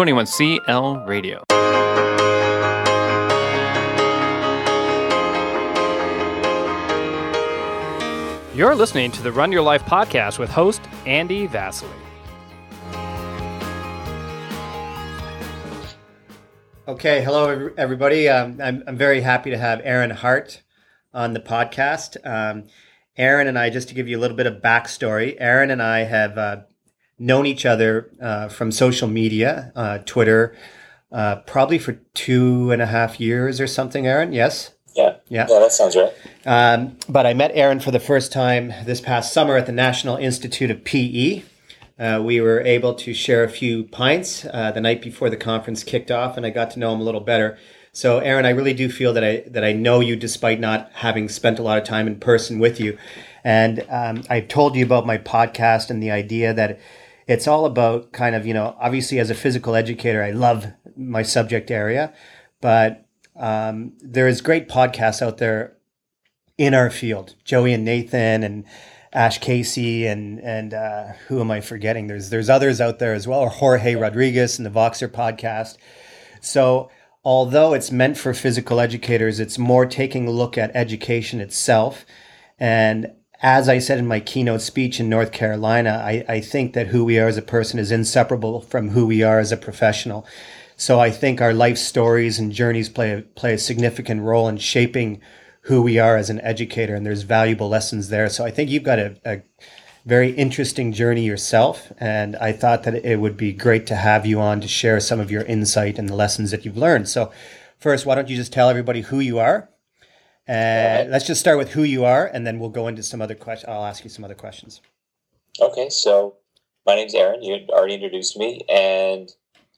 21CL Radio. You're listening to the Run Your Life podcast with host Andy Vasily. Okay, hello everybody. Um, I'm, I'm very happy to have Aaron Hart on the podcast. Um, Aaron and I, just to give you a little bit of backstory, Aaron and I have uh, known each other uh, from social media, uh, Twitter, uh, probably for two and a half years or something. Aaron, yes. Yeah. Yeah. Yeah, that sounds right. Um, but I met Aaron for the first time this past summer at the National Institute of PE. Uh, we were able to share a few pints uh, the night before the conference kicked off, and I got to know him a little better. So, Aaron, I really do feel that I that I know you despite not having spent a lot of time in person with you. And um, I've told you about my podcast and the idea that it's all about kind of you know obviously as a physical educator, I love my subject area, but um, there is great podcasts out there in our field. Joey and Nathan and Ash Casey and and uh, who am I forgetting? There's there's others out there as well, or Jorge Rodriguez and the Voxer podcast. So although it's meant for physical educators, it's more taking a look at education itself. And as I said in my keynote speech in North Carolina, I, I think that who we are as a person is inseparable from who we are as a professional. So I think our life stories and journeys play play a significant role in shaping who we are as an educator, and there's valuable lessons there. So I think you've got a, a very interesting journey yourself, and I thought that it would be great to have you on to share some of your insight and the lessons that you've learned. So first, why don't you just tell everybody who you are? Uh, let's just start with who you are, and then we'll go into some other questions. I'll ask you some other questions. Okay, so my name's Aaron. You had already introduced me, and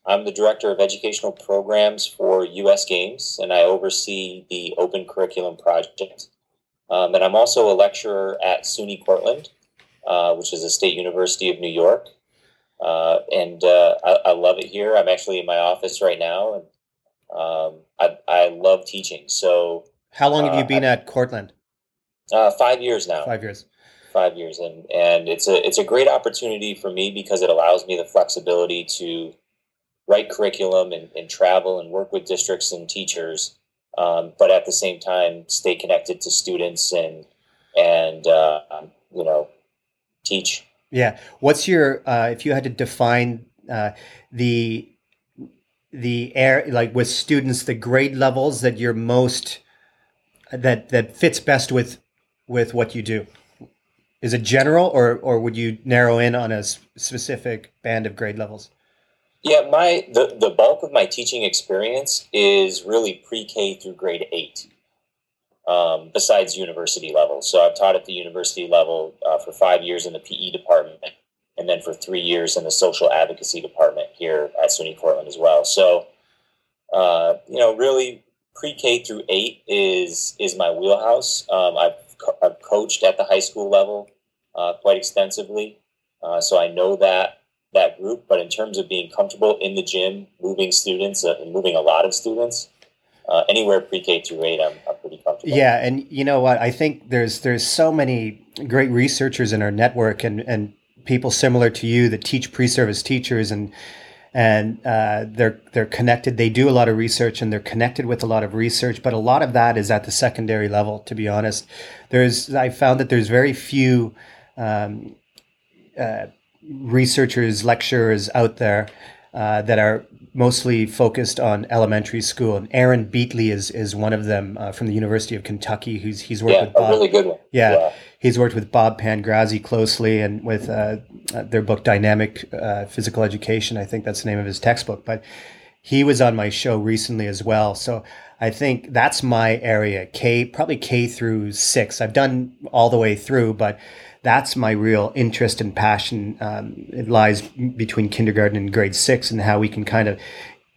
I'm the director of educational programs for U.S. Games, and I oversee the Open Curriculum Project. Um, and I'm also a lecturer at SUNY Cortland, uh, which is a state university of New York. Uh, and uh, I, I, love it here. I'm actually in my office right now, and um, I, I, love teaching. So, how long have you uh, been at Cortland? Uh, five years now. Five years. Five years, and and it's a it's a great opportunity for me because it allows me the flexibility to write curriculum and, and travel and work with districts and teachers, um, but at the same time stay connected to students and and uh, you know teach. Yeah. What's your uh, if you had to define uh, the the air like with students the grade levels that you're most that that fits best with with what you do is it general or or would you narrow in on a specific band of grade levels yeah, my the, the bulk of my teaching experience is really pre-K through grade eight. Um, besides university level, so I've taught at the university level uh, for five years in the PE department, and then for three years in the social advocacy department here at SUNY Cortland as well. So, uh, you know, really pre-K through eight is is my wheelhouse. Um, I've co- I've coached at the high school level uh, quite extensively, uh, so I know that that group. But in terms of being comfortable in the gym, moving students, uh, moving a lot of students, uh, anywhere pre-K through eight, I'm, I'm pretty comfortable. Yeah, and you know what? I think there's there's so many great researchers in our network and and people similar to you that teach pre-service teachers and and uh, they're they're connected. They do a lot of research and they're connected with a lot of research, but a lot of that is at the secondary level. To be honest, there's I found that there's very few um, uh, researchers, lecturers out there uh, that are mostly focused on elementary school. And Aaron Beighle is is one of them uh, from the University of Kentucky. Who's he's worked yeah, with Bob. really good one. Yeah, yeah, he's worked with Bob Pangrazi closely, and with uh, uh their book Dynamic uh, Physical Education. I think that's the name of his textbook. But he was on my show recently as well. So I think that's my area. K probably K through six. I've done all the way through, but that's my real interest and passion. Um, it lies between kindergarten and grade six, and how we can kind of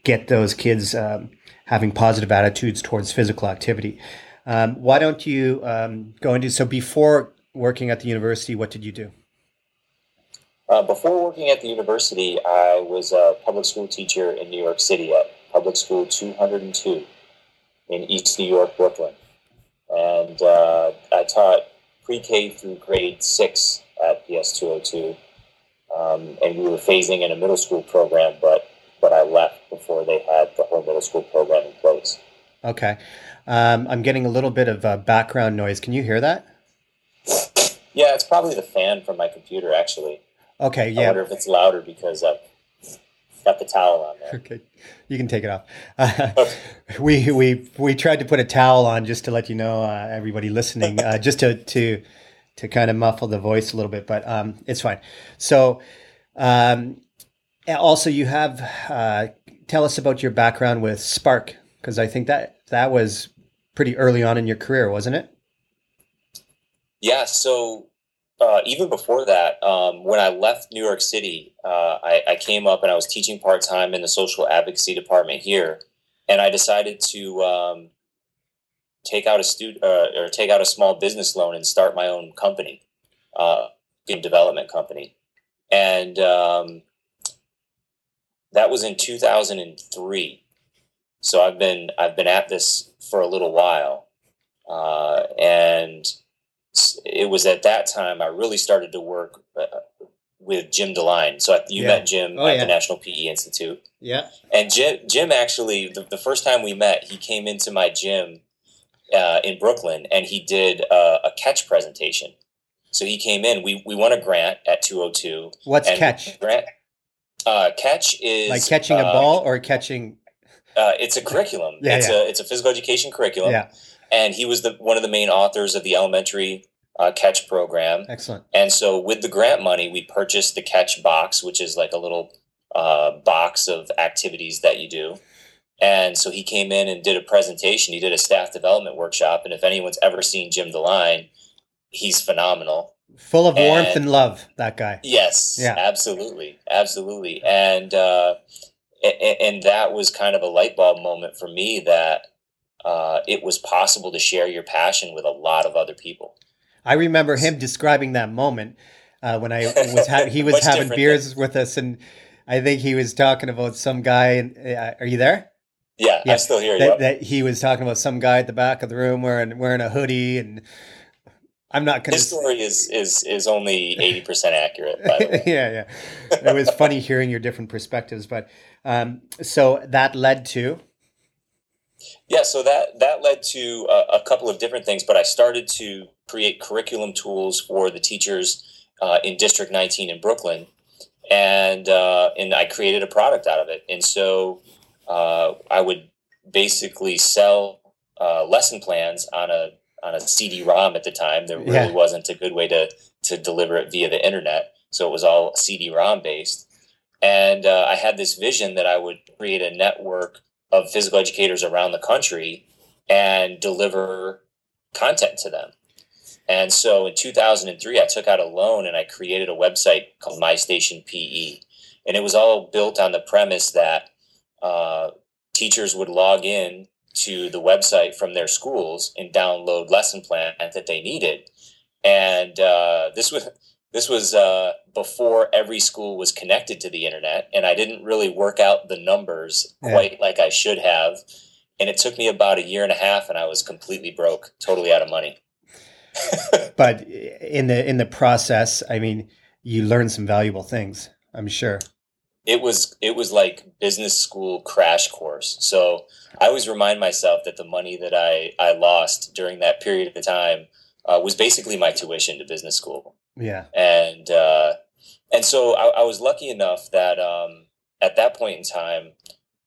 get those kids um, having positive attitudes towards physical activity. Um, why don't you um, go into so before working at the university? What did you do? Uh, before working at the university, I was a public school teacher in New York City at Public School 202 in East New York, Brooklyn. And uh, I taught pre-K through grade six at PS 202. Um, and we were phasing in a middle school program, but but I left before they had the whole middle school program in place. Okay. Um, I'm getting a little bit of uh, background noise. Can you hear that? Yeah, it's probably the fan from my computer, actually. Okay, yeah. I wonder if it's louder because I've got the towel on there. Okay, you can take it off. Uh, we we we tried to put a towel on just to let you know, uh, everybody listening, uh, just to to to kind of muffle the voice a little bit, but um, it's fine. So, um, also you have uh, tell us about your background with Spark because I think that that was pretty early on in your career, wasn't it? Yeah, so uh, even before that, um, when I left New York City, uh, I, I, came up and I was teaching part time in the social advocacy department here, and I decided to um, take out a student uh, or take out a small business loan and start my own company, uh, development company, and um, that was in 2003. So I've been I've been at this for a little while, uh, and it was at that time I really started to work uh, with Jim DeLine. So you yeah. met Jim oh, at yeah. the National PE Institute. Yeah. And Jim, Jim actually, the, the, first time we met, he came into my gym uh, in Brooklyn and he did uh, a catch presentation. So he came in. We we won a grant at 202. What's catch? Grant. Uh, catch is like catching a uh, ball or catching. Uh, it's a curriculum. yeah, it's yeah. a it's a physical education curriculum. Yeah and he was the one of the main authors of the elementary uh, catch program. Excellent. And so with the grant money, we purchased the catch box, which is like a little uh, box of activities that you do. And so he came in and did a presentation. He did a staff development workshop. And if anyone's ever seen Jim DeLine, he's phenomenal. Full of warmth and, and love, that guy. Yes, yeah, absolutely, absolutely. And uh, and, and that was kind of a light bulb moment for me that uh, it was possible to share your passion with a lot of other people. I remember him describing that moment uh, when I was ha- he was having beers than- with us, and I think he was talking about some guy. And uh, are you there? Yeah, yeah, I'm still here. That, yep. that, he was talking about some guy at the back of the room wearing wearing a hoodie, and I'm not to. His story is is is only eighty percent accurate. yeah, yeah. It was funny hearing your different perspectives, but um, so that led to yeah, so that that led to a, a, couple of different things, but I started to create curriculum tools for the teachers uh, in District 19 in Brooklyn, and uh, and I created a product out of it. And so uh, I would basically sell uh, lesson plans on a on a CD-ROM at the time. There really yeah. wasn't a good way to to deliver it via the internet, so it was all CD-ROM based. And uh, I had this vision that I would create a network of physical educators around the country and deliver content to them. And so in 2003, I took out a loan and I created a website called My Station PE. And it was all built on the premise that uh, teachers would log in to the website from their schools and download lesson plans that they needed. And uh, this was this was uh, before every school was connected to the internet, and I didn't really work out the numbers yeah. quite like I should have. And it took me about a year and a half, and I was completely broke, totally out of money. but in the in the process, I mean, you learned some valuable things. I'm sure. It was it was like business school crash course. So I always remind myself that the money that I I lost during that period of time uh, was basically my tuition to business school. Yeah. And uh, and so I, I, was lucky enough that um, at that point in time,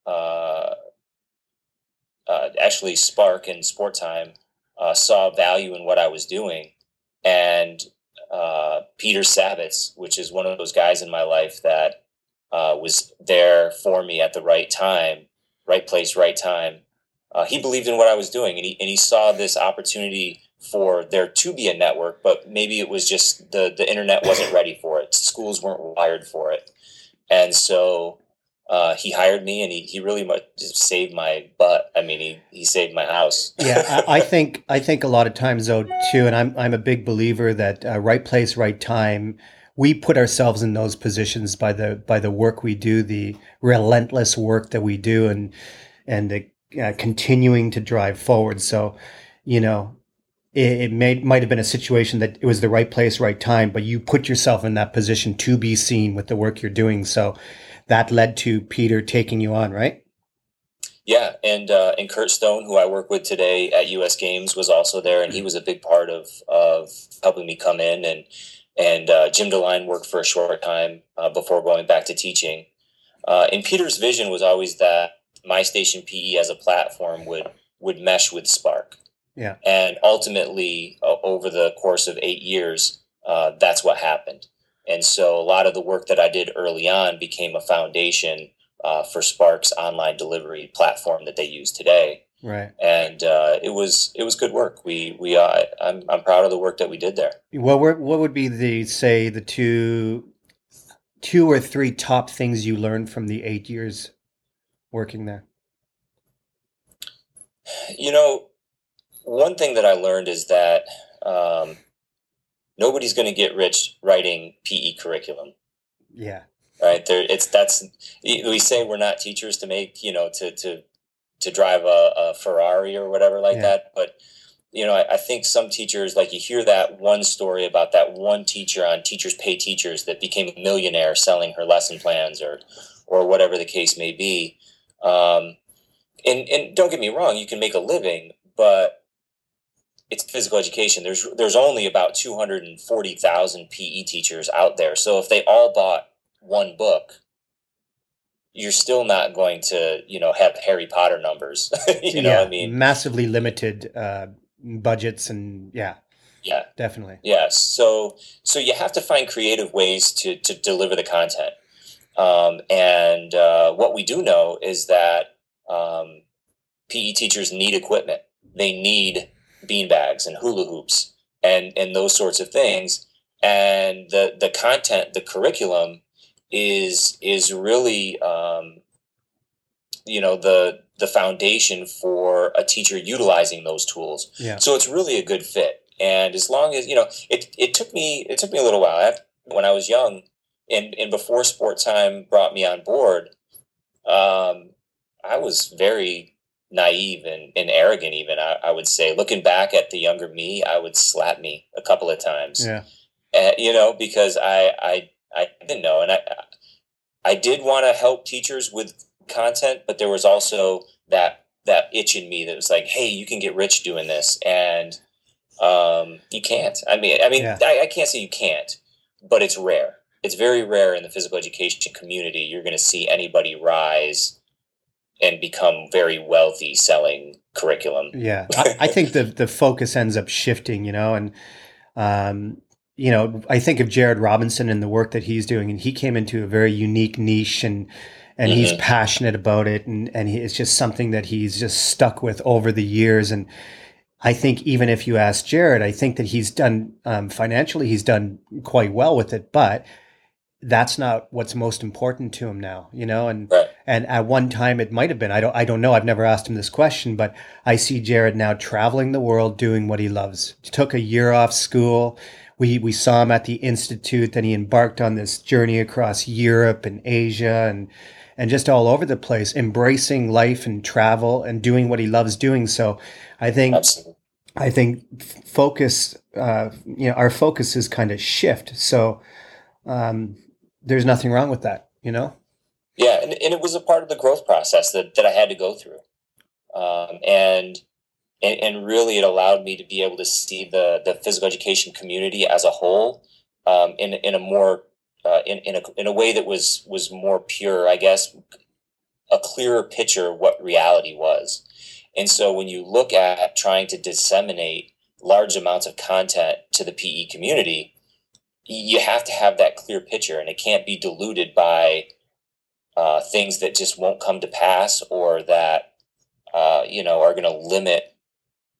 uh, uh, actually Spark and Sportime uh, saw value in what I was doing, and uh, Peter Savitz, which is one of those guys in my life that uh, was there for me at the right time, right place, right time. he believed in what I was doing, and he and he saw this opportunity for there to be a network, but maybe it was just the the internet wasn't ready for it. Schools weren't wired for it, and so uh, he hired me, and he, he really much saved my butt. I mean, he, he saved my house. yeah, I, I, think I think a lot of times though too, and I'm I'm a big believer that uh, right place, right time. We put ourselves in those positions by the by the work we do, the relentless work that we do, and and the, uh, continuing to drive forward. So, you know, it, may might have been a situation that it was the right place, right time, but you put yourself in that position to be seen with the work you're doing. So that led to Peter taking you on, right? Yeah, and uh, and Kurt Stone, who I work with today at U.S. Games, was also there, and he was a big part of of helping me come in. And and uh, Jim DeLine worked for a short time uh, before going back to teaching. Uh, and Peter's vision was always that my station PE as a platform would would mesh with Spark. Yeah. And ultimately, uh, over the course of eight years, uh, that's what happened. And so a lot of the work that I did early on became a foundation uh, for Spark's online delivery platform that they use today. Right. And uh, it was it was good work. We we uh, I'm I'm proud of the work that we did there. What were what would be the say the two two or three top things you learned from the eight years working there? You know, one thing that I learned is that um, nobody's going to get rich writing PE curriculum. Yeah right there it's that's we say we're not teachers to make you know to to to drive a, a ferrari or whatever like yeah. that but you know I, I, think some teachers like you hear that one story about that one teacher on teachers pay teachers that became a millionaire selling her lesson plans or or whatever the case may be um, and and don't get me wrong you can make a living but it's physical education there's there's only about 240,000 PE teachers out there so if they all bought one book, you're still not going to, you know, have Harry Potter numbers. you know I mean? Massively limited uh, budgets and yeah. Yeah. Definitely. Yeah. So so you have to find creative ways to to deliver the content. Um, and uh, what we do know is that um, PE teachers need equipment. They need beanbags and hula hoops and and those sorts of things. And the the content, the curriculum is is really um, you know the the foundation for a teacher utilizing those tools. Yeah. So it's really a good fit. And as long as you know, it it took me it took me a little while when I was young, and and before Sportime brought me on board, um, I was very naive and, and arrogant. Even I, I would say, looking back at the younger me, I would slap me a couple of times. Yeah. Uh, you know, because I I I didn't know, and I I did want to help teachers with content, but there was also that that itch in me that was like, hey, you can get rich doing this, and um, you can't. I mean, I mean, yeah. I, I can't say you can't, but it's rare. It's very rare in the physical education community. You're going to see anybody rise and become very wealthy selling curriculum. Yeah, I, I, think the the focus ends up shifting, you know, and um, you know, I think of Jarrod Robinson and the work that he's doing, and he came into a very unique niche and and mm-hmm. he's passionate about it, and and he, it's just something that he's just stuck with over the years. And I think even if you ask Jarrod, I think that he's done um, financially, he's done quite well with it, but that's not what's most important to him now, you know. And right. And at one time it might have been. I don't I don't know. I've never asked him this question, but I see Jarrod now traveling the world doing what he loves. He took a year off school we we saw him at the institute. Then he embarked on this journey across Europe and Asia and and just all over the place, embracing life and travel and doing what he loves doing. So, I think Absolutely. I think focus. Uh, you know, our focus is kind of shift. So, um, there's nothing wrong with that. You know. And it was a part of the growth process that, that I had to go through. Um, and and, and, really it allowed me to be able to see the the physical education community as a whole um, in in a more uh, in in a, in a way that was was more pure, I guess, a clearer picture of what reality was. And so when you look at trying to disseminate large amounts of content to the PE community, you have to have that clear picture, and it can't be diluted by uh, things that just won't come to pass or that uh, you know are going to limit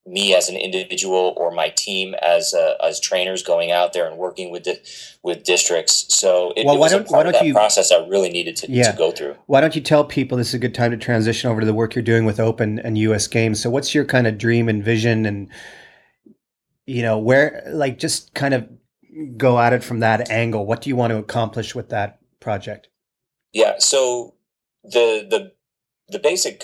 me as an individual or my team as uh, as trainers going out there and working with di- with districts. So it, well, it was a part of that you, process I really needed to, yeah. to go through. Why don't you tell people this is a good time to transition over to the work you're doing with Open and U.S. Games? So what's your kind of dream and vision, and you know where like just kind of go at it from that angle. What do you want to accomplish with that project? Yeah. So the the the basic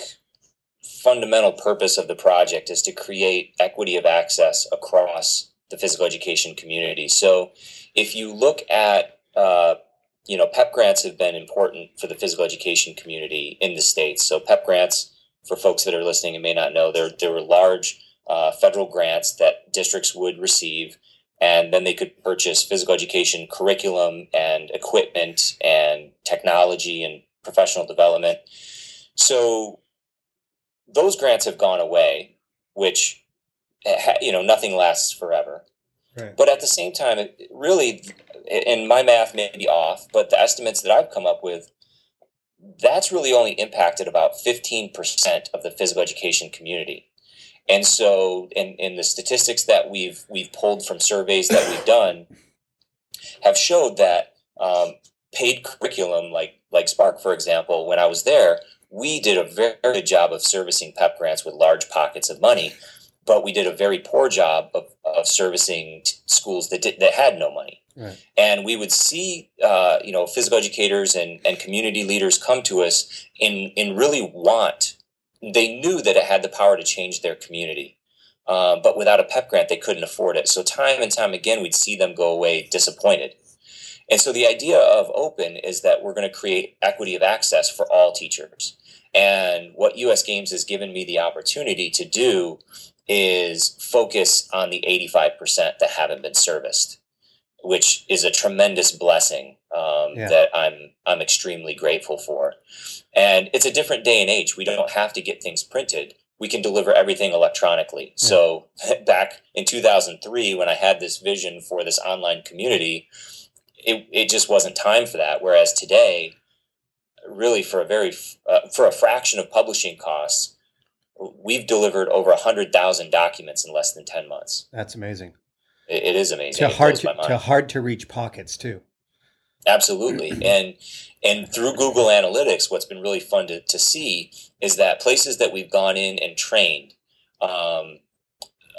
fundamental purpose of the project is to create equity of access across the physical education community. So if you look at, uh, you know, PEP grants have been important for the physical education community in the States. So PEP grants, for folks that are listening and may not know, there, there were large uh, federal grants that districts would receive and then they could purchase physical education curriculum and equipment and technology and professional development. So those grants have gone away, which you know nothing lasts forever. Right. But at the same time, it really, and my math may be off, but the estimates that I've come up with, that's really only impacted about 15% of the physical education community. And so, in, in the statistics that we've we've pulled from surveys that we've done, have showed that um, paid curriculum, like like Spark, for example, when I was there, we did a very good job of servicing PEP grants with large pockets of money, but we did a very poor job of, of servicing t- schools that did, that had no money. Right. And we would see, uh, you know, physical educators and, and community leaders come to us and, and really want they knew that it had the power to change their community. Um, but without a PEP grant, they couldn't afford it. So time and time again, we'd see them go away disappointed. And so the idea of open is that we're going to create equity of access for all teachers. And what US Games has given me the opportunity to do is focus on the 85% that haven't been serviced, which is a tremendous blessing um, yeah. that I'm I'm extremely grateful for. And it's a different day and age. We don't have to get things printed. We can deliver everything electronically. Yeah. So back in 2003, when I had this vision for this online community, it, it just wasn't time for that. Whereas today, really for a very uh, for a fraction of publishing costs, we've delivered over hundred thousand documents in less than ten months. That's amazing. it, it is amazing. To hard to, to hard to reach pockets too. Absolutely. and and through Google Analytics, what's been really fun to, to see is that places that we've gone in and trained, um,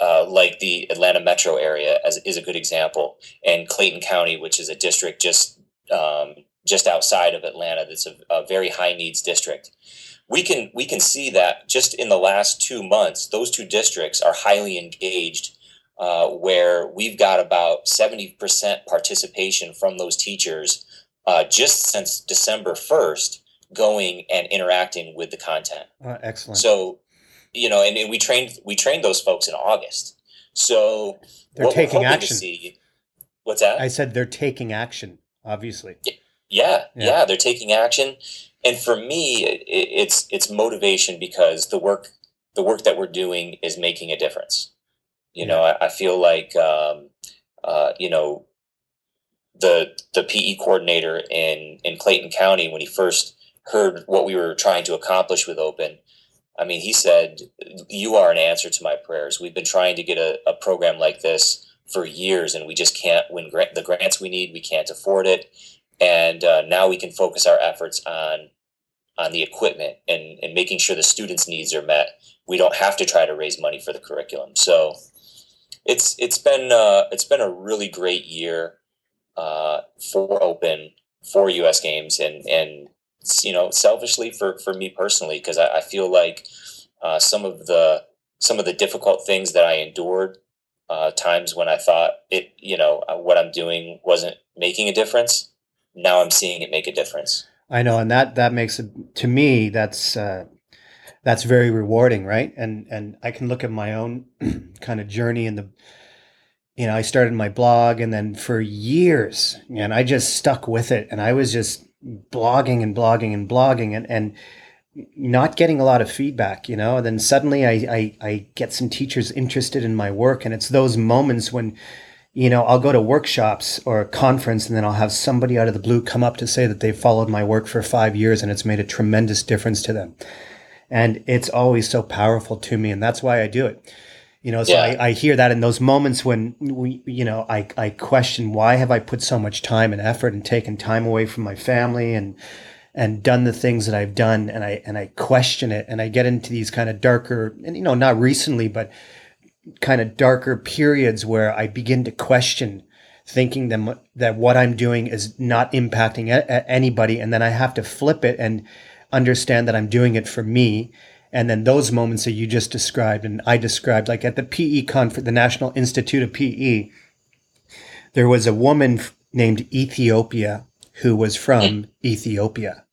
uh, like the Atlanta metro area as is a good example, and Clayton County, which is a district just um, just outside of Atlanta, that's a, a very high needs district. We can we can see that just in the last two months, those two districts are highly engaged uh, where we've got about 70% participation from those teachers uh, just since December 1st going and interacting with the content. Uh, excellent. So, you know, and, and, we trained we trained those folks in August. So they're taking action. See, what's that? I said they're taking action. Obviously. Yeah, yeah, yeah, they're taking action. And for me, it, it's it's motivation because the work the work that we're doing is making a difference. You know, I, I feel like um, uh, you know the the PE coordinator in in Clayton County when he first heard what we were trying to accomplish with Open. I mean, he said, "You are an answer to my prayers. We've been trying to get a, a program like this for years, and we just can't win the grants we need. We can't afford it, and uh, now we can focus our efforts on on the equipment and and making sure the students' needs are met. We don't have to try to raise money for the curriculum. So." it's it's been uh, it's been a really great year uh, for Open for U.S. Games and and you know selfishly for for me personally because I, I, feel like uh, some of the some of the difficult things that I endured uh, times when I thought it you know uh, what I'm doing wasn't making a difference now I'm seeing it make a difference. I know, and that that makes it to me. That's uh, that's very rewarding, right? And and I can look at my own kind of journey in the you know, I started my blog and then for years, and I just stuck with it and I was just blogging and blogging and blogging and and not getting a lot of feedback, you know. And then suddenly I, I, I get some teachers interested in my work, and it's those moments when, you know, I'll go to workshops or a conference, and then I'll have somebody out of the blue come up to say that they followed my work for five years, and it's made a tremendous difference to them. And it's always so powerful to me. And that's why I do it. You know, so yeah. I, I hear that in those moments when we, you know, I, I question why have I put so much time and effort and taken time away from my family and, and done the things that I've done and I, and I question it and I get into these kind of darker and, you know, not recently, but kind of darker periods where I begin to question thinking that, that what I'm doing is not impacting a- anybody. And then I have to flip it and understand that I'm doing it for me And then those moments that you just described and I described, like at the PE conference, the National Institute of PE, there was a woman named Ethiopia who was from Ethiopia.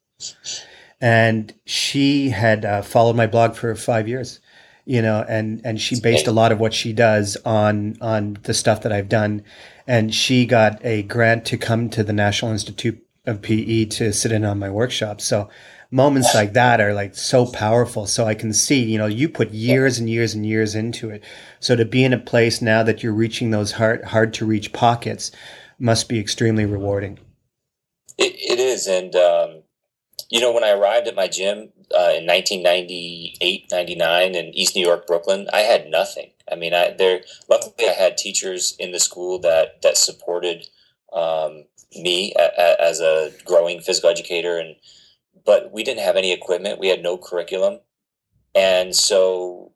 And she had uh, followed my blog for five years, you know, and, and she based a lot of what she does on, on the stuff that I've done. And she got a grant to come to the National Institute of PE to sit in on my workshop. So moments like that are like so powerful. So I can see, you know, you put years and years and years into it. So to be in a place now that you're reaching those hard, hard to reach pockets must be extremely rewarding. it, it is. And, um, you know, when I arrived at my gym uh, in 1998, 99 in East New York, Brooklyn, I had nothing. I mean, I there. Luckily, I had teachers in the school that that supported um, me a, a, as a growing physical educator, and but we didn't have any equipment. We had no curriculum, and so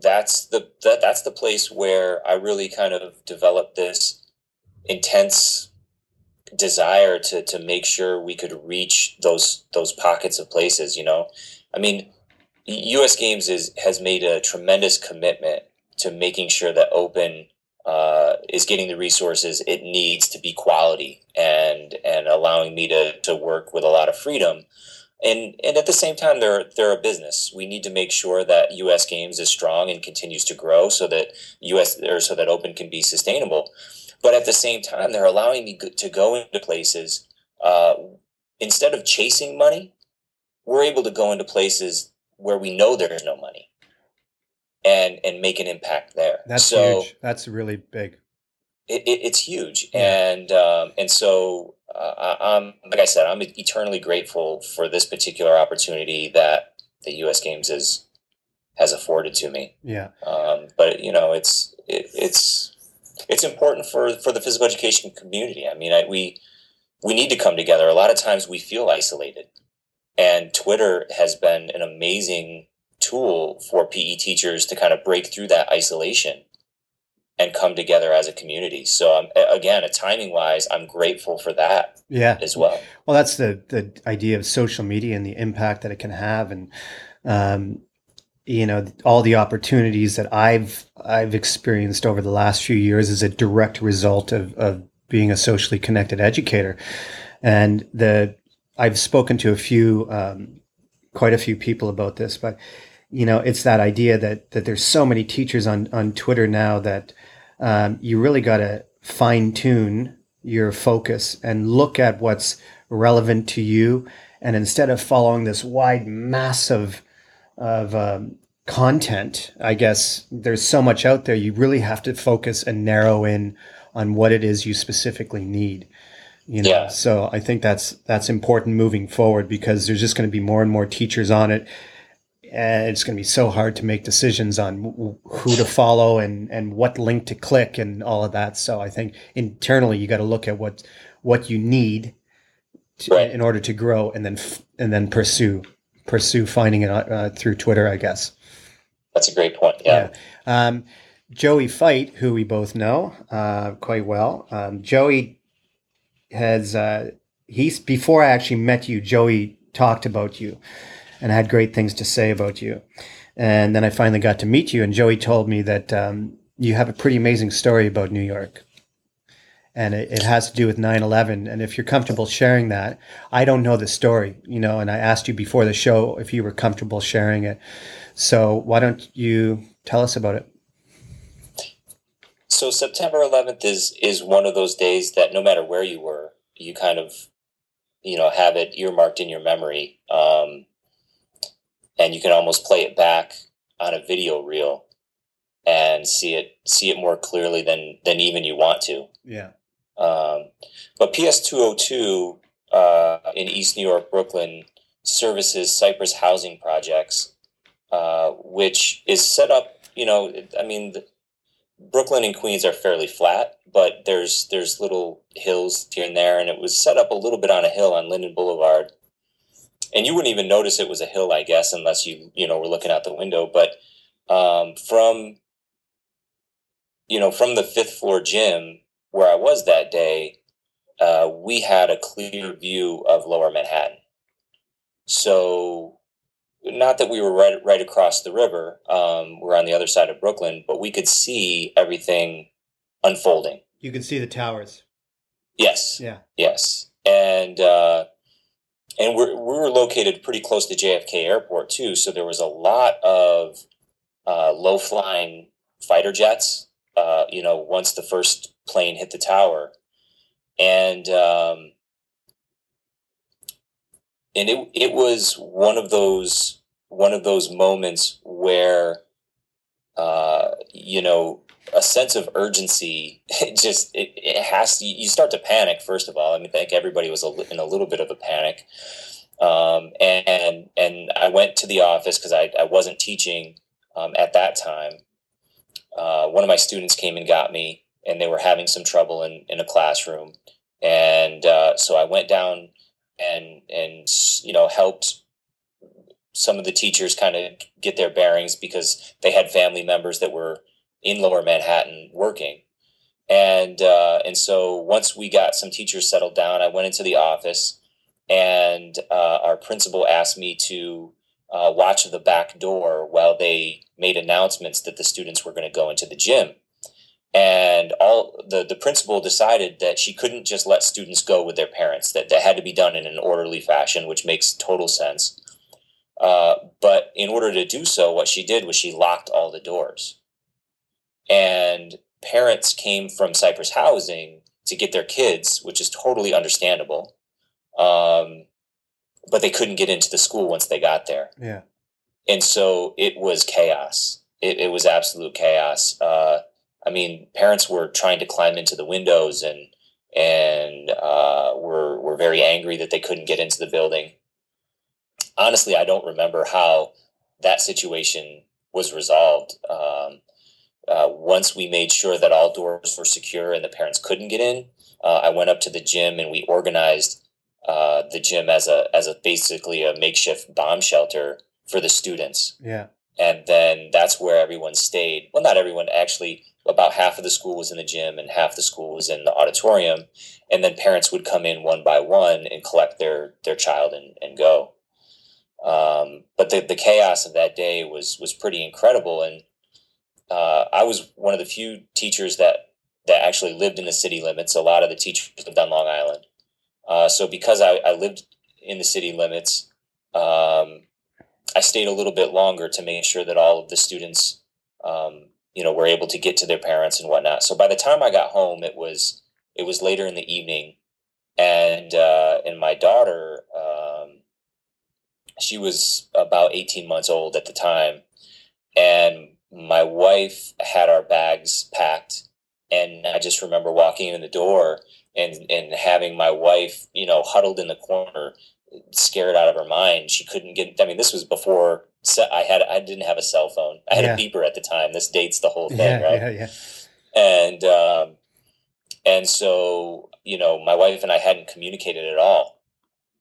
that's the that, that's the place where I really kind of developed this intense desire to to make sure we could reach those those pockets of places. You know, I mean, U.S. Games is has made a tremendous commitment to making sure that Open uh, is getting the resources it needs to be quality and and allowing me to to work with a lot of freedom. And, and at the same time, they're they're a business. We need to make sure that U.S. Games is strong and continues to grow, so that U.S. or so that Open can be sustainable. But at the same time, they're allowing me to go into places uh, instead of chasing money. We're able to go into places where we know there's no money, and and make an impact there. That's so huge. That's really big. It, it, it's huge, and um, and so uh, I'm like I said, I'm eternally grateful for this particular opportunity that the U.S. Games has has afforded to me. Yeah. Um, but you know, it's it, it's it's important for for the physical education community. I mean, I, we we need to come together. A lot of times we feel isolated, and Twitter has been an amazing tool for PE teachers to kind of break through that isolation and come together as a community. So um, again, a timing wise, I'm grateful for that. Yeah, as well. Well, that's the the idea of social media and the impact that it can have, and um, you know all the opportunities that I've I've experienced over the last few years is a direct result of of being a socially connected educator, and the I've spoken to a few um, quite a few people about this, but you know it's that idea that that there's so many teachers on on Twitter now that um, you really got to fine tune your focus and look at what's relevant to you, and instead of following this wide mass of of um, content, I guess there's so much out there. You really have to focus and narrow in on what it is you specifically need. You know, yeah. so I think that's that's important moving forward because there's just going to be more and more teachers on it, and it's going to be so hard to make decisions on who to follow and and what link to click and all of that. So I think internally you got to look at what what you need to, right. in order to grow, and then and then pursue pursue finding it uh, through Twitter, I guess. That's a great point. Yeah. yeah. Um, Joey Feith, who we both know uh, quite well. Um, Joey has uh, he's before I actually met you. Joey talked about you and had great things to say about you. And then I finally got to meet you, and Joey told me that um, you have a pretty amazing story about New York. And it, it, has to do with 9-11 and if you're comfortable sharing that i don't know the story you know and i asked you before the show if you were comfortable sharing it. So why don't you tell us about it? So september 11th is is one of those days that no matter where you were you kind of you know have it earmarked in your memory. Um, and you can almost play it back on a video reel and see it see it more clearly than than even you want to yeah um, but PS202 uh, in East New York, Brooklyn, services Cypress housing projects, uh, which is set up. You know, I mean, the, Brooklyn and Queens are fairly flat, but there's there's little hills here and there, and it was set up a little bit on a hill on Linden Boulevard, and you wouldn't even notice it was a hill, I guess, unless you you know were looking out the window. But um, from you know from the fifth floor gym where I was that day, uh, we had a clear view of lower Manhattan. So not that we were right right across the river. Um, we're on the other side of Brooklyn, but we could see everything unfolding. You could see the towers. Yes. Yeah. Yes. And uh, and we're, we were located pretty close to JFK Airport too, so there was a lot of uh, low flying fighter jets. Uh, you know, once the first plane hit the tower, and um, and it it was one of those one of those moments where uh, you know a sense of urgency it just it, it has to you start to panic first of all. I mean i think everybody was in a little bit of a panic. Um, and and i went to the office because I, I wasn't teaching um, at that time. Uh, one of my students came and got me and they were having some trouble in, in a classroom. And uh, so i went down and and you know helped some of the teachers kind of get their bearings because they had family members that were in Lower Manhattan working. And uh, and so once we got some teachers settled down, I went into the office, and uh, our principal asked me to uh, watch the back door while they made announcements that the students were going to go into the gym. And all the the principal decided that she couldn't just let students go with their parents; that that had to be done in an orderly fashion, which makes total sense. Uh, but in order to do so, what she did was she locked all the doors and parents came from Cypress Housing to get their kids, which is totally understandable. Um, but they couldn't get into the school once they got there. Yeah. And so it was chaos. It, it was absolute chaos. Uh, I mean, parents were trying to climb into the windows and and uh, were were very angry that they couldn't get into the building. Honestly, I don't remember how that situation was resolved. Um, uh, once we made sure that all doors were secure and the parents couldn't get in, uh, I went up to the gym and we organized uh, the gym as a as a basically a makeshift bomb shelter for the students. Yeah. And then that's where everyone stayed. Well, not everyone actually. About half of the school was in the gym and half the school was in the auditorium. And then parents would come in one by one and collect their their child and, and go. Um, but the, the chaos of that day was was pretty incredible and uh, I was one of the few teachers that that actually lived in the city limits. A lot of the teachers lived on Long Island. Uh, so because I, I, lived in the city limits, um, I stayed a little bit longer to make sure that all of the students, um, you know, were able to get to their parents and whatnot. So by the time I got home, it was it was later in the evening, and uh, and my daughter, um, she was about eighteen months old at the time, and my wife had our bags packed and I just remember walking in the door and and having my wife, you know, huddled in the corner, scared out of her mind. She couldn't get. I mean, this was before I had. I didn't have a cell phone. I had yeah. a beeper at the time. This dates the whole thing, yeah, right? Yeah, yeah. And um, and so you know, my wife and I hadn't communicated at all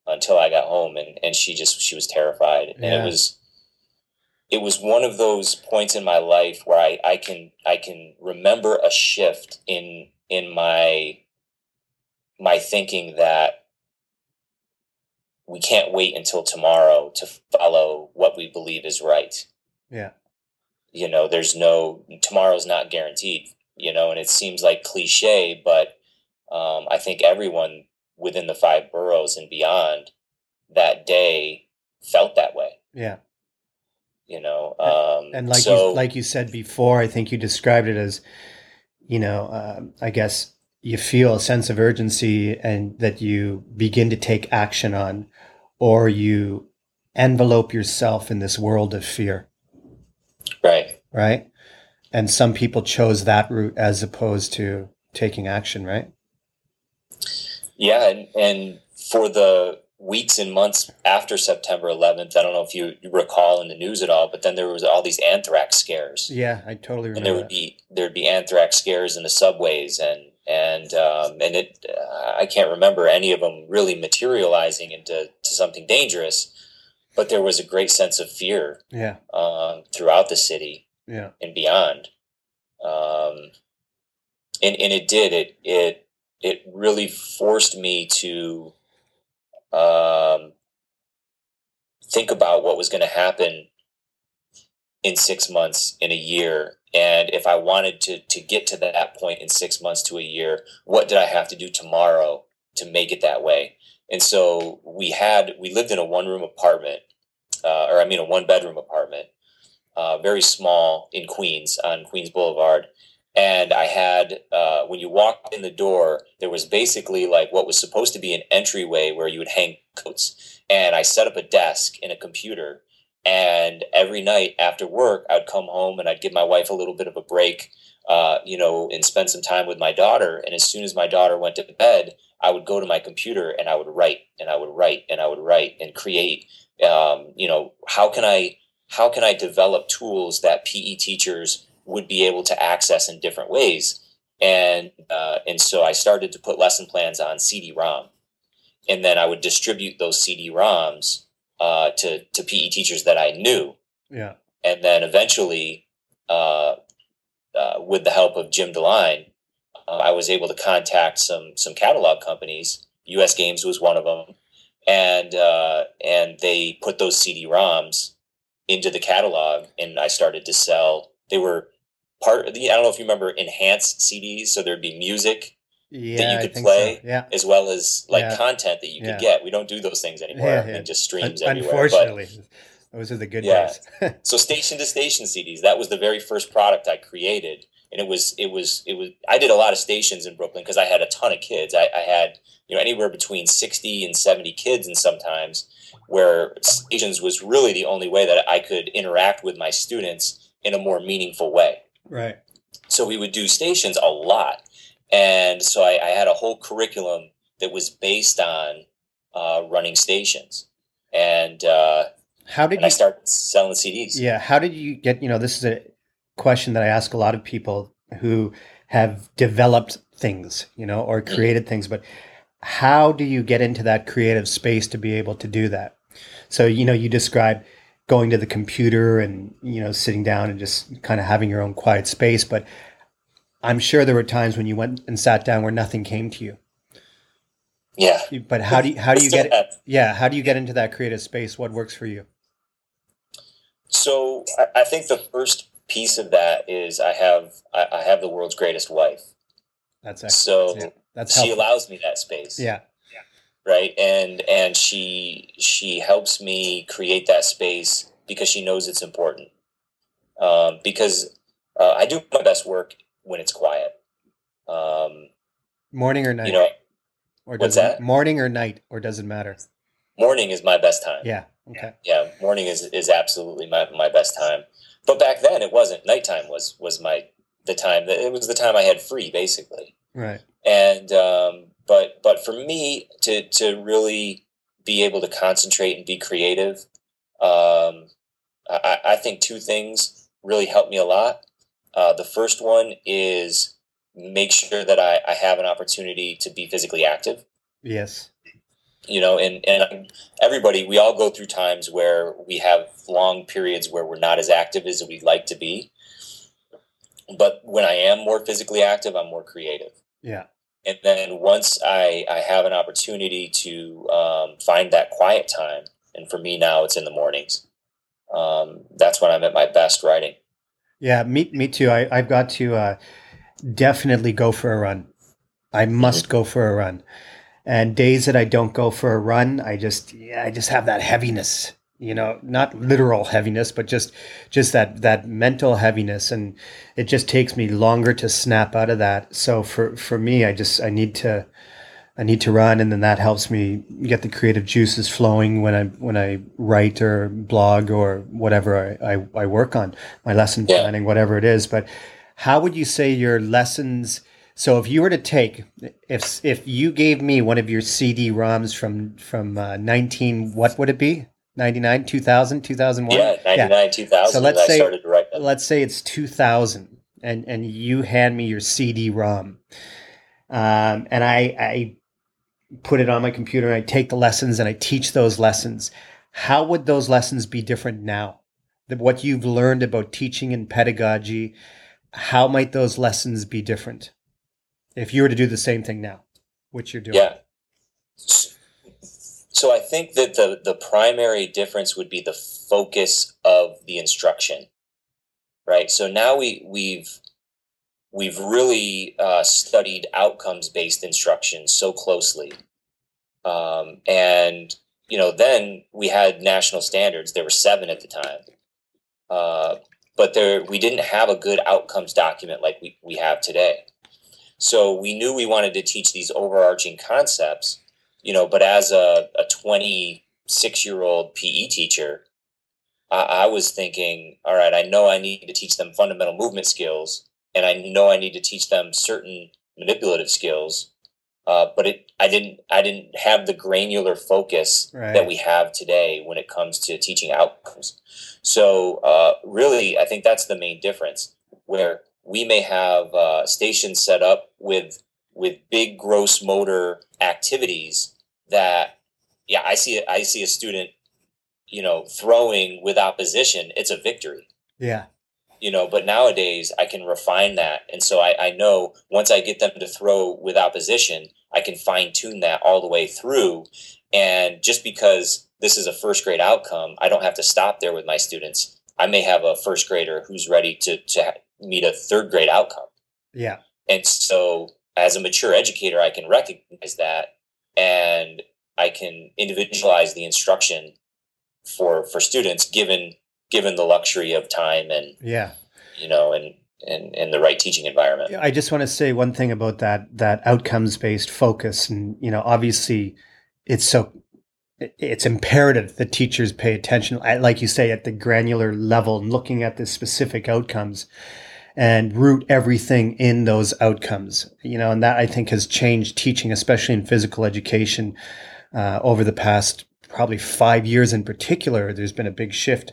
until I got home, and and she just she was terrified, and yeah. it was it was one of those points in my life where I, I can I can remember a shift in in my my thinking that we can't wait until tomorrow to follow what we believe is right. Yeah. You know, there's no tomorrow's not guaranteed, you know, and it seems like cliche, but um, I think everyone within the five boroughs and beyond that day felt that way. Yeah you know um, and like so, you, like you said before i think you described it as you know uh, i guess you feel a sense of urgency and that you begin to take action on or you envelope yourself in this world of fear. Right. Right? And some people chose that route as opposed to taking action right? Yeah and, and for the weeks and months after September 11th. I don't know if you, recall in the news at all, but then there was all these anthrax scares. Yeah, I totally remember. And there would that. be there'd be anthrax scares in the subways, and and um, and it uh, I can't remember any of them really materializing into to something dangerous, but there was a great sense of fear. Yeah. Um, throughout the city. Yeah. And beyond. Um, and and it did it it it really forced me to um, think about what was going to happen in six months, in a year, and if I wanted to to get to that point in six months to a year, what did I have to do tomorrow to make it that way? And so we had we lived in a one room apartment, uh, or I mean a one bedroom apartment, uh, very small in Queens on Queens Boulevard. And I had uh, when you walked in the door, there was basically like what was supposed to be an entryway where you would hang coats. And I set up a desk and a computer and every night after work, I'd come home and I'd give my wife a little bit of a break, uh, you know, and spend some time with my daughter. And as soon as my daughter went to bed, I would go to my computer and I would write and I would write and I would write and create. Um, you know, how can I how can I develop tools that PE teachers would be able to access in different ways? And uh, and so I started to put lesson plans on CD-ROM, and then I would distribute those CD-ROMs uh, to to PE teachers that I knew. Yeah. And then eventually, uh, uh, with the help of Jim DeLine, uh, I was able to contact some some catalog companies. U.S. Games was one of them, and uh, and they put those CD-ROMs into the catalog, and I started to sell. They were part of the. I don't know if you remember enhanced CDs. So there'd be music Yeah. that you could play So. Yeah. as well as like Yeah. content that you could get. We don't do those things anymore. Yeah, just streams Un- everywhere. But Unfortunately, those are the good Yeah. days. so station to station CDs. That was the very first product I created, and it was it was it was. I did a lot of stations in Brooklyn because I had a ton of kids. I, I had you know anywhere between sixty and seventy kids, and sometimes where stations was really the only way that I could interact with my students in a more meaningful way. Right. So we would do stations a lot, and so I, I had a whole curriculum that was based on uh, running stations, and uh, How did and I you? started selling CDs. Yeah. How did you get? You know, this is a question that I ask a lot of people who have developed things, you know, or Mm-hmm. created things, but how do you get into that creative space to be able to do that? So, you know, you describe going to the computer and, you know, sitting down and just kind of having your own quiet space, but I'm sure there were times when you went and sat down where nothing came to you. Yeah. But how do you, how do you get have. yeah, how do you get into that creative space? What works for you? So I, think the first piece of that is I have I, I have the world's greatest wife. That's excellent. So Yeah, That's she helpful. allows me that space. Yeah. Right. And and she she helps me create that space because she knows it's important. Um, because uh, I do my best work when it's quiet. Um, Morning or night? you know, or what's that? Morning or night, or does it matter? morning is my best time. Yeah. Okay. yeah morning is is absolutely my, my best time but back then it wasn't nighttime was was my the time that it was the time i had free basically Right. and um but but for me to to really be able to concentrate and be creative um i i think two things really help me a lot uh the first one is make sure that i i have an opportunity to be physically active Yes. you know and and everybody we all go through times where we have long periods where we're not as active as we'd like to be but when i am more physically active i'm more creative Yeah. And then once i i have an opportunity to um, find that quiet time and for me now it's in the mornings um, that's when i'm at my best writing Yeah. Me. Me too. I, I've got to uh, definitely go for a run. I must go for a run. And days that I don't go for a run, I just yeah, I just have that heaviness. You know, not literal heaviness, but just just that that mental heaviness, and it just takes me longer to snap out of that. So for for me, I just I need to I need to run, and then that helps me get the creative juices flowing when I when I write or blog or whatever I, I, I work on my lesson planning, whatever it is. But how would you say your lessons? So if you were to take if if you gave me one of your CD ROMs from from uh, nineteen, what would it be? 99, 2000, 2001? yeah 99 2000 So let's i say- started to write them let's say it's 2000 and and you hand me your cd-rom um, and i i put it on my computer and i take the lessons and i teach those lessons. How would those lessons be different now? That what you've learned about teaching and pedagogy how might those lessons be different if you were to do the same thing now which you're doing? Yeah. So I think that the the primary difference would be the focus of the instruction, right? So now we we've we've really uh, studied outcomes based instruction so closely, um, and you know then we had national standards. There were seven at the time, uh, but there we didn't have a good outcomes document like we, we have today. So we knew we wanted to teach these overarching concepts you know, but as a, a 26 year old PE teacher, I, I was thinking, all right, I know I need to teach them fundamental movement skills, and I know I need to teach them certain manipulative skills. Uh, but it, I didn't, I didn't have the granular focus right. that we have today when it comes to teaching outcomes. So, uh, really, I think that's the main difference. Where we may have uh, stations set up with with big gross motor activities that yeah i see i see a student you know throwing with opposition it's a victory. Yeah. You know but nowadays i can refine that. And so I, I know once i get them to throw with opposition i can fine tune that all the way through. And just because this is a first grade outcome i don't have to stop there with my students. I may have a first grader who's ready to, to meet a third grade outcome. Yeah. And so as a mature educator i can recognize that and I can individualize the instruction for for students given given the luxury of time and yeah you know and and, and the right teaching environment. I just want to say one thing about that that outcomes based focus and you know obviously it's so it's imperative that teachers pay attention like you say at the granular level and looking at the specific outcomes and root everything in those outcomes. You know, and that I think has changed teaching, especially in physical education, uh, over the past probably five years in particular. There's been a big shift,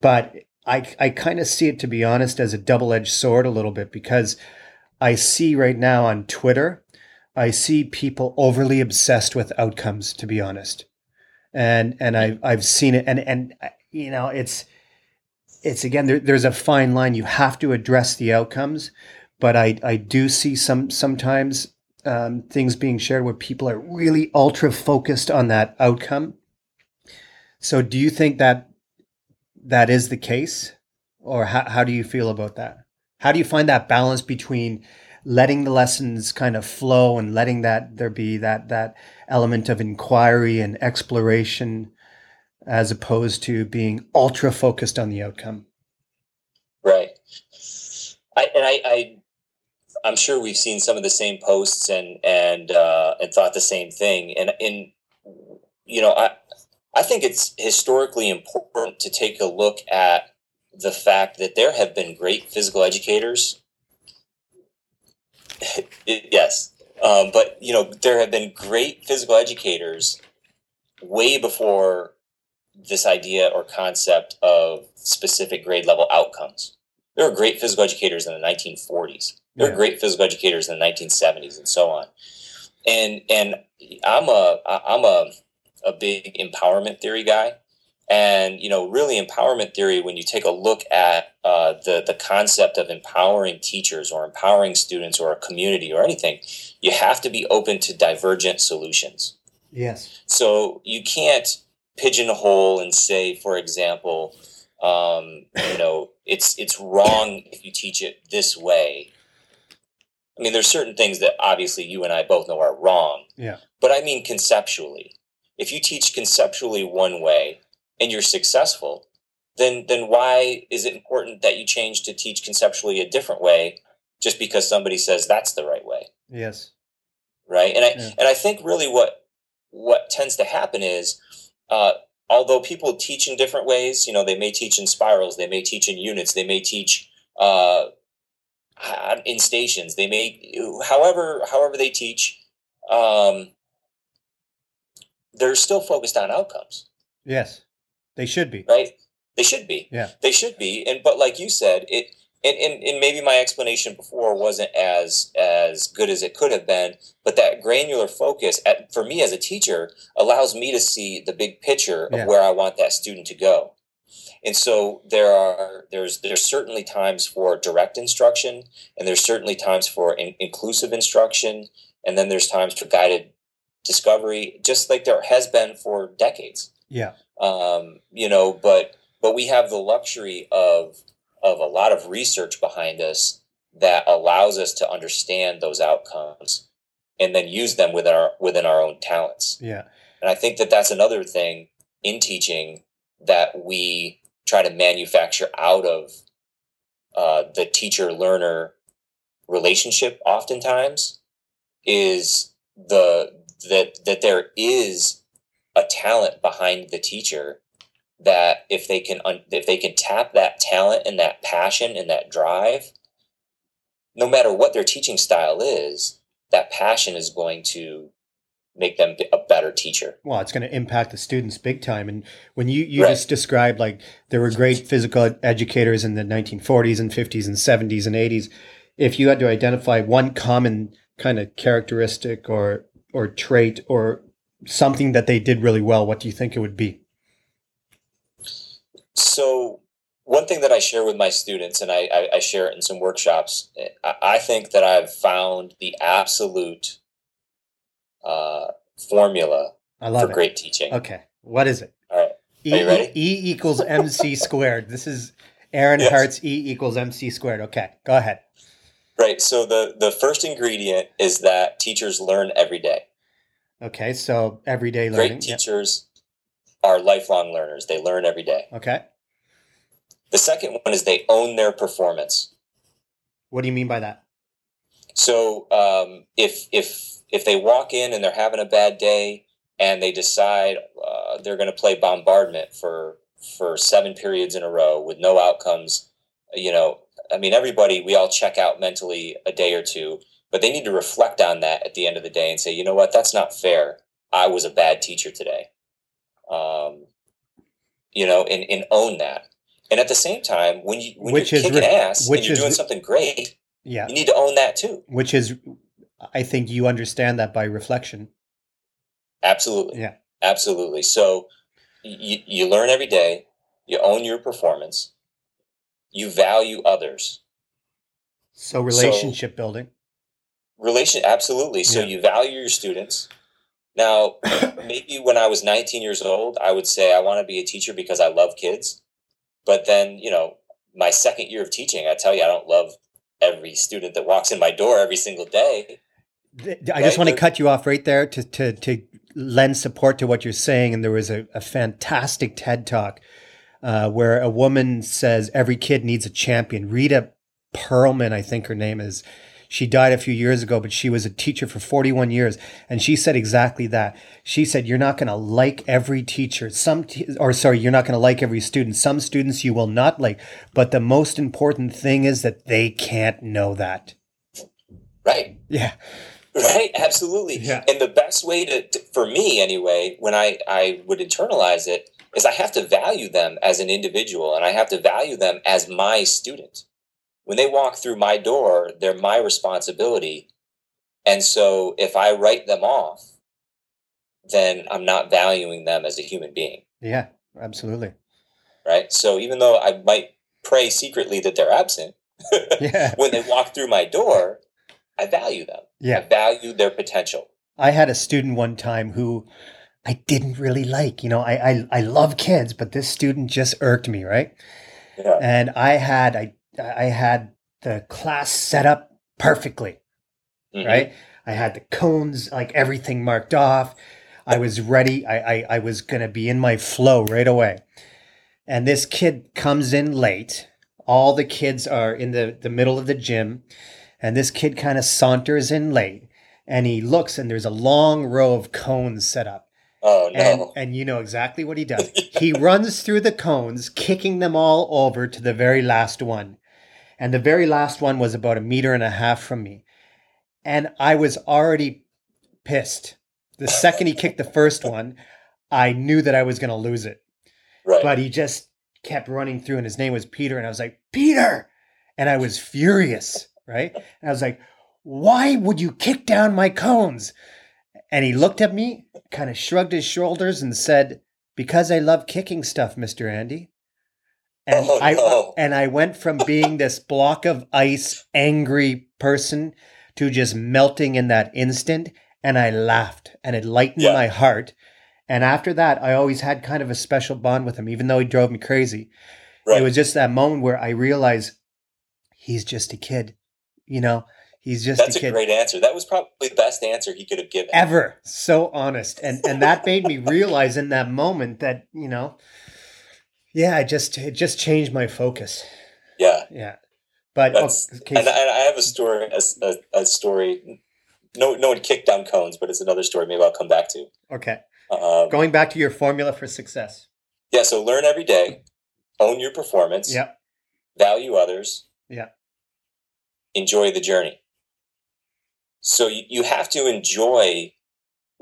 but I I kind of see it to be honest as a double edged sword a little bit because I see right now on Twitter, I see people overly obsessed with outcomes. To be honest, and and I I've seen it, and and you know it's it's again there, there's a fine line. You have to address the outcomes, but I I do see some sometimes um, things being shared where people are really ultra focused on that outcome. So, do you think that that is the case, or how how do you feel about that? How do you find that balance between letting the lessons kind of flow and letting that there be that that element of inquiry and exploration as opposed to being ultra focused on the outcome. Right. I, and I, I, I'm sure we've seen some of the same posts and and uh, and thought the same thing. And in you know, I I think it's historically important to take a look at the fact that there have been great physical educators. yes, um, but you know, there have been great physical educators way before this idea or concept of specific grade level outcomes. There were great physical educators in the 1940s. There were great physical educators in the 1970s and so on. And and I'm a I'm a a big empowerment theory guy. And you know, really, empowerment theory. When you take a look at uh, the the concept of empowering teachers or empowering students or a community or anything, you have to be open to divergent solutions. Yes. So you can't pigeonhole and say, for example, um, you know, it's it's wrong if you teach it this way. I mean, there's certain things that obviously you and I both know are wrong. Yeah. But I mean conceptually. If you teach conceptually one way and you're successful, then then why is it important that you change to teach conceptually a different way just because somebody says that's the right way? Yes. Right. And I yeah. and I think really what what tends to happen is uh, although people teach in different ways, you know, they may teach in spirals, they may teach in units, they may teach uh, in stations, they may, however, however they teach, um, they're still focused on outcomes. Yes, they should be. Right? They should be. Yeah, they should be. And but like you said, it and, and, and maybe my explanation before wasn't as as good as it could have been but that granular focus at, for me as a teacher allows me to see the big picture of yeah. where i want that student to go and so there are there's there's certainly times for direct instruction and there's certainly times for in, inclusive instruction and then there's times for guided discovery, just like there has been for decades. Yeah. Um, you know, but but we have the luxury of of a lot of research behind us that allows us to understand those outcomes and then use them within our within our own talents. Yeah. And I think that that's another thing in teaching that we try to manufacture out of uh, the teacher learner relationship oftentimes is the that that there is a talent behind the teacher that if they can un- if they can tap that talent and that passion and that drive no matter what their teaching style is that passion is going to make them a better teacher Well, it's going to impact the students big time. And when you, you Right. just described like there were great physical educators in the 1940s and 50s and 70s and 80s, if you had to identify one common kind of characteristic or or trait or something that they did really well, what do you think it would be? So one thing that I share with my students, and I, I, I share it in some workshops, I, I think that I've found the absolute uh, formula I for it. great teaching. Okay, what is it? All right. E, Are you ready? E equals MC squared. This is Aaron Yes. Hart's E equals MC squared. Okay, go ahead. Right. So the the first ingredient is that teachers learn every day. Okay, so everyday learning. Great teachers are lifelong learners. They learn every day. Okay, The second one is they own their performance. what do you mean by that? So um, if if if they walk in and they're having a bad day and they decide uh, they're going to play bombardment for for seven periods in a row with no outcomes, you know, I mean, everybody we all check out mentally a day or two, but they need to reflect on that at the end of the day and say, you know what, that's not fair. I was a bad teacher today. Um, you know, and, and own that. And at the same time, when you when Which you're is kicking re- ass which and you're is doing something great, Yeah, you need to own that too. which is, I think you understand that by reflection. Absolutely. Yeah. Absolutely. So you, you learn every day, you own your performance, you value others. So relationship building. Relation absolutely. So Yeah. you value your students. Now, maybe when I was 19 years old, I would say I want to be a teacher because I love kids. But then, you know, my second year of teaching, I tell you, I don't love every student that walks in my door every single day. I just want to cut you off right there to to to lend support to what you're saying. And there was a, a fantastic TED talk uh, where a woman says every kid needs a champion. Rita Perlman, I think her name is. She died a few years ago, but she was a teacher for 41 years, and she said exactly that. She said, "You're not going to like every teacher. Some, te- or sorry, you're not going to like every student. Some students you will not like, but the most important thing is that they can't know that." Right. Yeah, Right, absolutely. Yeah. And the best way to, to- for me anyway, when I, I would internalize it, is I have to value them as an individual and I have to value them as my student. When they walk through my door, they're my responsibility. And so if I write them off, then I'm not valuing them as a human being. yeah, absolutely. Right. So even though I might pray secretly that they're absent, Yeah. when they walk through my door, I value them. Yeah. I value their potential. I had a student one time who I didn't really like. You know, I, I, I love kids, but this student just irked me, right? Yeah. And I had I I had the class set up perfectly, Mhm. right? I had the cones, like everything marked off. I was ready. I, I, I was gonna be in my flow right away. And this kid comes in late. All the kids are in the, the middle of the gym. And this kid kind of saunters in late and he looks and there's a long row of cones set up. Oh no. And and you know exactly what he does. he runs through the cones, kicking them all over to the very last one. And the very last one was about a meter and a half from me. And I was already pissed. The second he kicked the first one, I knew that I was going to lose it. right. But he just kept running through, and his name was Peter. And I was like, Peter! And I was furious, right? And I was like, why would you kick down my cones? And he looked at me, kind of shrugged his shoulders, and said, Because I love kicking stuff, Mr. Andy. And Oh, I no. and I went from being this block of ice, angry person to just melting in that instant. and I laughed and it lightened Yeah. my heart. And after that, I always had kind of a special bond with him, even though he drove me crazy. Right. It was just that moment where I realized he's just a kid. You know, he's just That's a a great answer. That was probably the best answer he could have given. Ever so honest. And and that made me realize in that moment that, you know, yeah, I just it just changed my focus. Yeah. Yeah. But okay, and, and I have a story, a, a, a story. No, no one kicked down cones, but it's another story. Maybe I'll come back to. okay. Um, Going back to your formula for success. yeah. So learn every day, own your performance, Yep. value others, Yeah. enjoy the journey. So you, you have to enjoy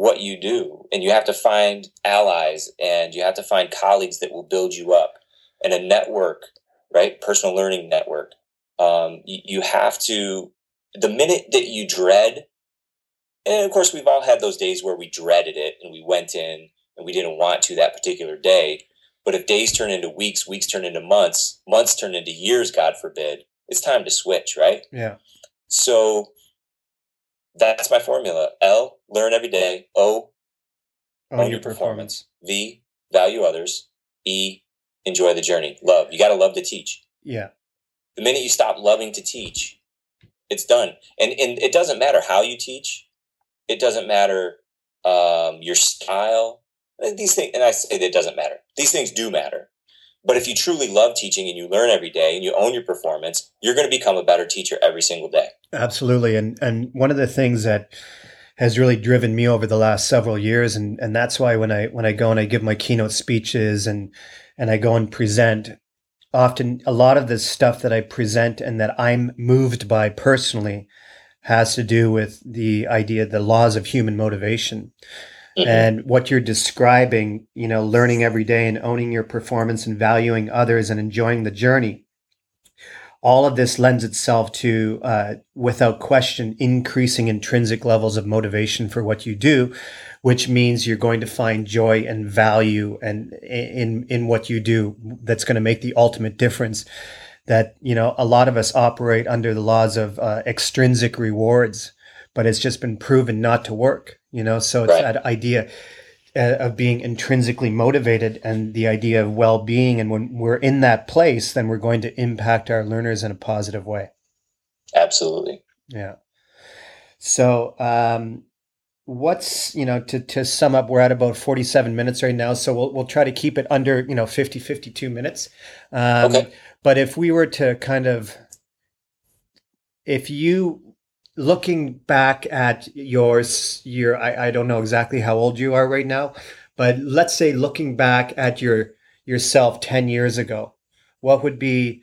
what you do, and you have to find allies, and you have to find colleagues that will build you up, and a network, right? Personal learning network. Um, you, you have to. The minute that you dread, and of course we've all had those days where we dreaded it, and we went in and we didn't want to that particular day. But if days turn into weeks, weeks turn into months, months turn into years, God forbid, it's time to switch, right? Yeah. So that's my formula. L, learn every day. O, own, your performance. V, value others. E, enjoy the journey. Love. You got to love to teach. Yeah. The minute you stop loving to teach, it's done. And, and it doesn't matter how you teach. It doesn't matter um, your style. These things, and I say that it doesn't matter. These things do matter. But if you truly love teaching and you learn every day and you own your performance, you're going to become a better teacher every single day. Absolutely. And and one of the things that has really driven me over the last several years and and that's why when I when I go and I give my keynote speeches and and I go and present often a lot of the stuff that I present and that I'm moved by personally has to do with the idea the laws of human motivation Mhm. and what you're describing you know learning every day and owning your performance and valuing others and enjoying the journey all of this lends itself to uh, without question increasing intrinsic levels of motivation for what you do which means you're going to find joy and value and in in what you do that's going to make the ultimate difference that you know a lot of us operate under the laws of uh, extrinsic rewards but it's just been proven not to work you know so it's Right. that idea of being intrinsically motivated and the idea of well-being. And when we're in that place then we're going to impact our learners in a positive way. Absolutely. yeah. So um what's you know to to sum up we're at about 47 minutes right now. So we'll, we'll try to keep it under you know 50 52 minutes. Um Okay. but if we were to kind of if you looking back at yours your I, I don't know exactly how old you are right now but let's say looking back at your yourself 10 years ago what would be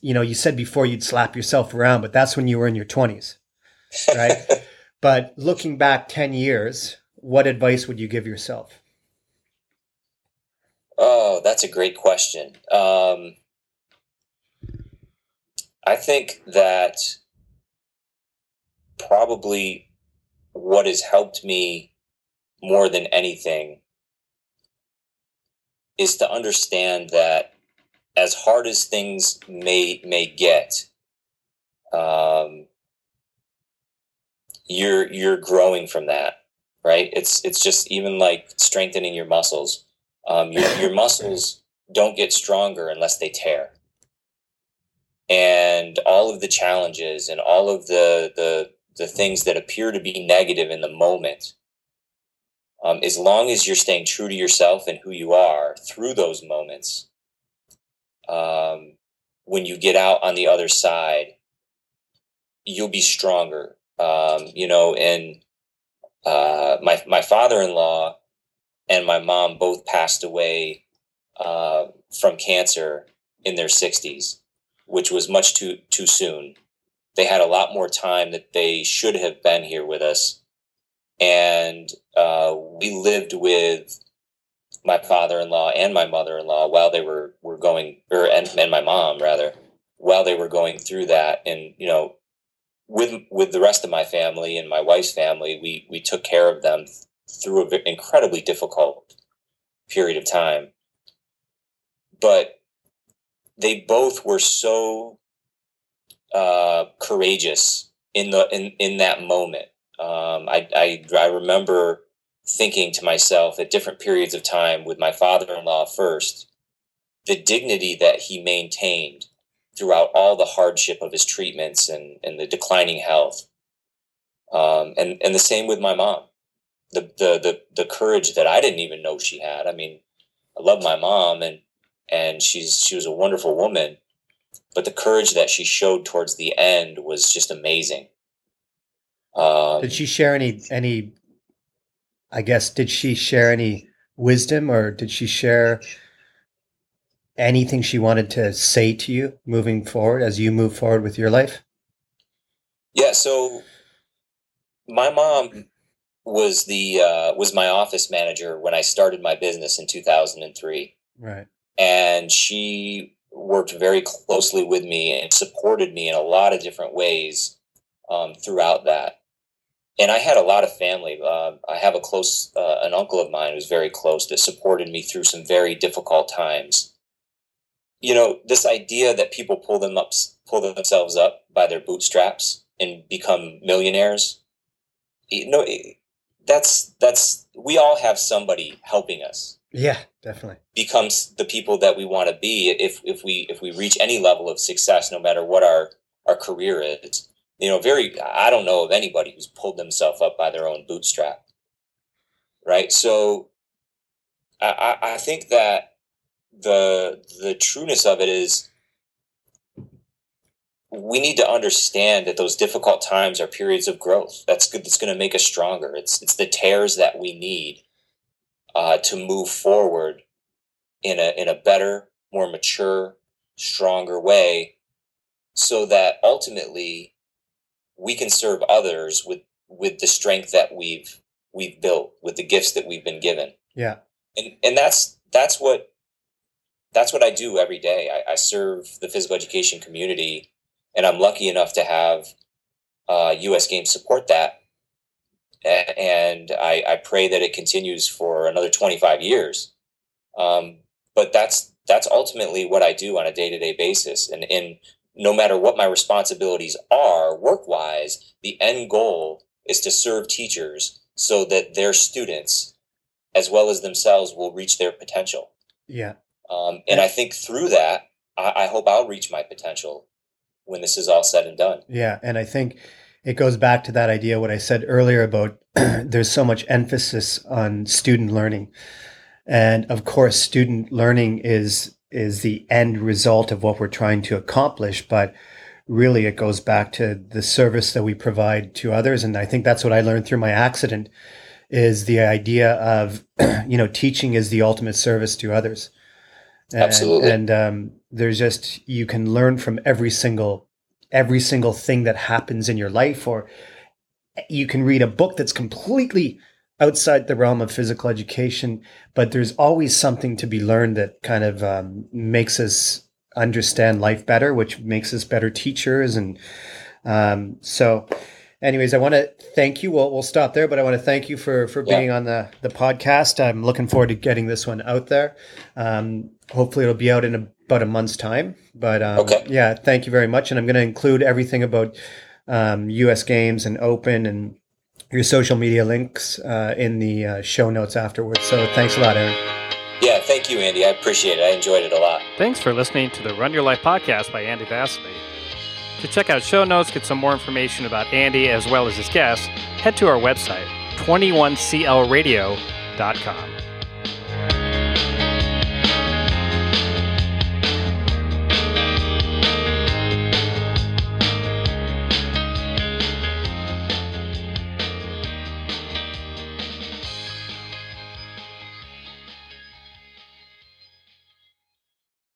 you know you said before you'd slap yourself around but that's when you were in your 20s right but looking back 10 years what advice would you give yourself Oh, that's a great question. Um, I think that probably what has helped me more than anything is to understand that as hard as things may may get, um, you're you're growing from that, right? It's it's just even like strengthening your muscles. Um, your, your muscles don't get stronger unless they tear. And all of the challenges and all of the the, the things that appear to be negative in the moment um, as long as you're staying true to yourself and who you are through those moments um, when you get out on the other side you'll be stronger um, you know and uh, my, my father-in-law and my mom both passed away uh, from cancer in their 60s, which was much too too soon. They had a lot more time that they should have been here with us, and uh, we lived with my father-in-law and my mother-in-law while they were were going, or and, and my mom rather, while they were going through that, and you know. With, with the rest of my family and my wife's family, we, we took care of them through an incredibly difficult period of time. But they both were so uh, courageous in the in, in that moment. Um, I, I, I remember thinking to myself at different periods of time with my father in law first, the dignity that he maintained throughout all the hardship of his treatments and, and the declining health. Um, and, and the same with my mom. The, the, the, the courage that I didn't even know she had. I mean, I love my mom and, and she's, she was a wonderful woman, but the courage that she showed towards the end was just amazing. Um, did she share any, any, I guess, did she share any wisdom or did she share anything she wanted to say to you moving forward as you move forward with your life? Yeah, so my mom was the uh, was my office manager when I started my business in 2003. Right. And she worked very closely with me and supported me in a lot of different ways um, throughout that. And I had a lot of family. Uh, I have a close, uh, an uncle of mine who's very close that supported me through some very difficult times you know, this idea that people pull them up, pull themselves up by their bootstraps and become millionaires. You know, that's that's we all have somebody helping us. Yeah, definitely. Becomes the people that we want to be if if we if we reach any level of success, no matter what our our career is. You know, very I don't know of anybody who's pulled themselves up by their own bootstrap. Right. So I, I think that the the trueness of it is we need to understand that those difficult times are periods of growth. That's good. That's going to make us stronger. It's it's the tears that we need uh, to move forward in a in a better, more mature, stronger way, so that ultimately we can serve others with with the strength that we've we've built, with the gifts that we've been given. Yeah, and and that's that's what that's what I do every day. I, I, serve the physical education community, and I'm lucky enough to have uh, U.S. Games support that. And I, I, pray that it continues for another 25 years. Um, but that's that's ultimately what I do on a day to day basis. And, and no matter what my responsibilities are work wise, the end goal is to serve teachers so that their students, as well as themselves, will reach their potential. Yeah. Um, and I think through that, I, I hope I'll reach my potential when this is all said and done. Yeah. And I think it goes back to that idea, what I said earlier about there's so much emphasis on student learning. And of course, student learning is is the end result of what we're trying to accomplish, but really it goes back to the service that we provide to others. And I think that's what I learned through my accident is the idea of, you know, teaching is the ultimate service to others. And, Absolutely. And um, there's just you can learn from every single every single thing that happens in your life, or you can read a book that's completely outside the realm of physical education, but there's always something to be learned that kind of um, makes us understand life better, which makes us better teachers. And um, so, anyways, I want to thank you. We'll, we'll stop there, but I want to thank you for, for being yeah. on the, the podcast. I'm looking forward to getting this one out there. Um, hopefully it'll be out in about a month's time, but, um, okay. yeah, thank you very much. And I'm going to include everything about, um, US games and open and your social media links, uh, in the uh, show notes afterwards. So thanks a lot, Aaron. Yeah, thank you, Andy. I appreciate it. I enjoyed it a lot. Thanks for listening to the Run Your Life podcast by Andy Vasily. To check out show notes, get some more information about Andy as well as his guests, head to our website, 21clradio.com.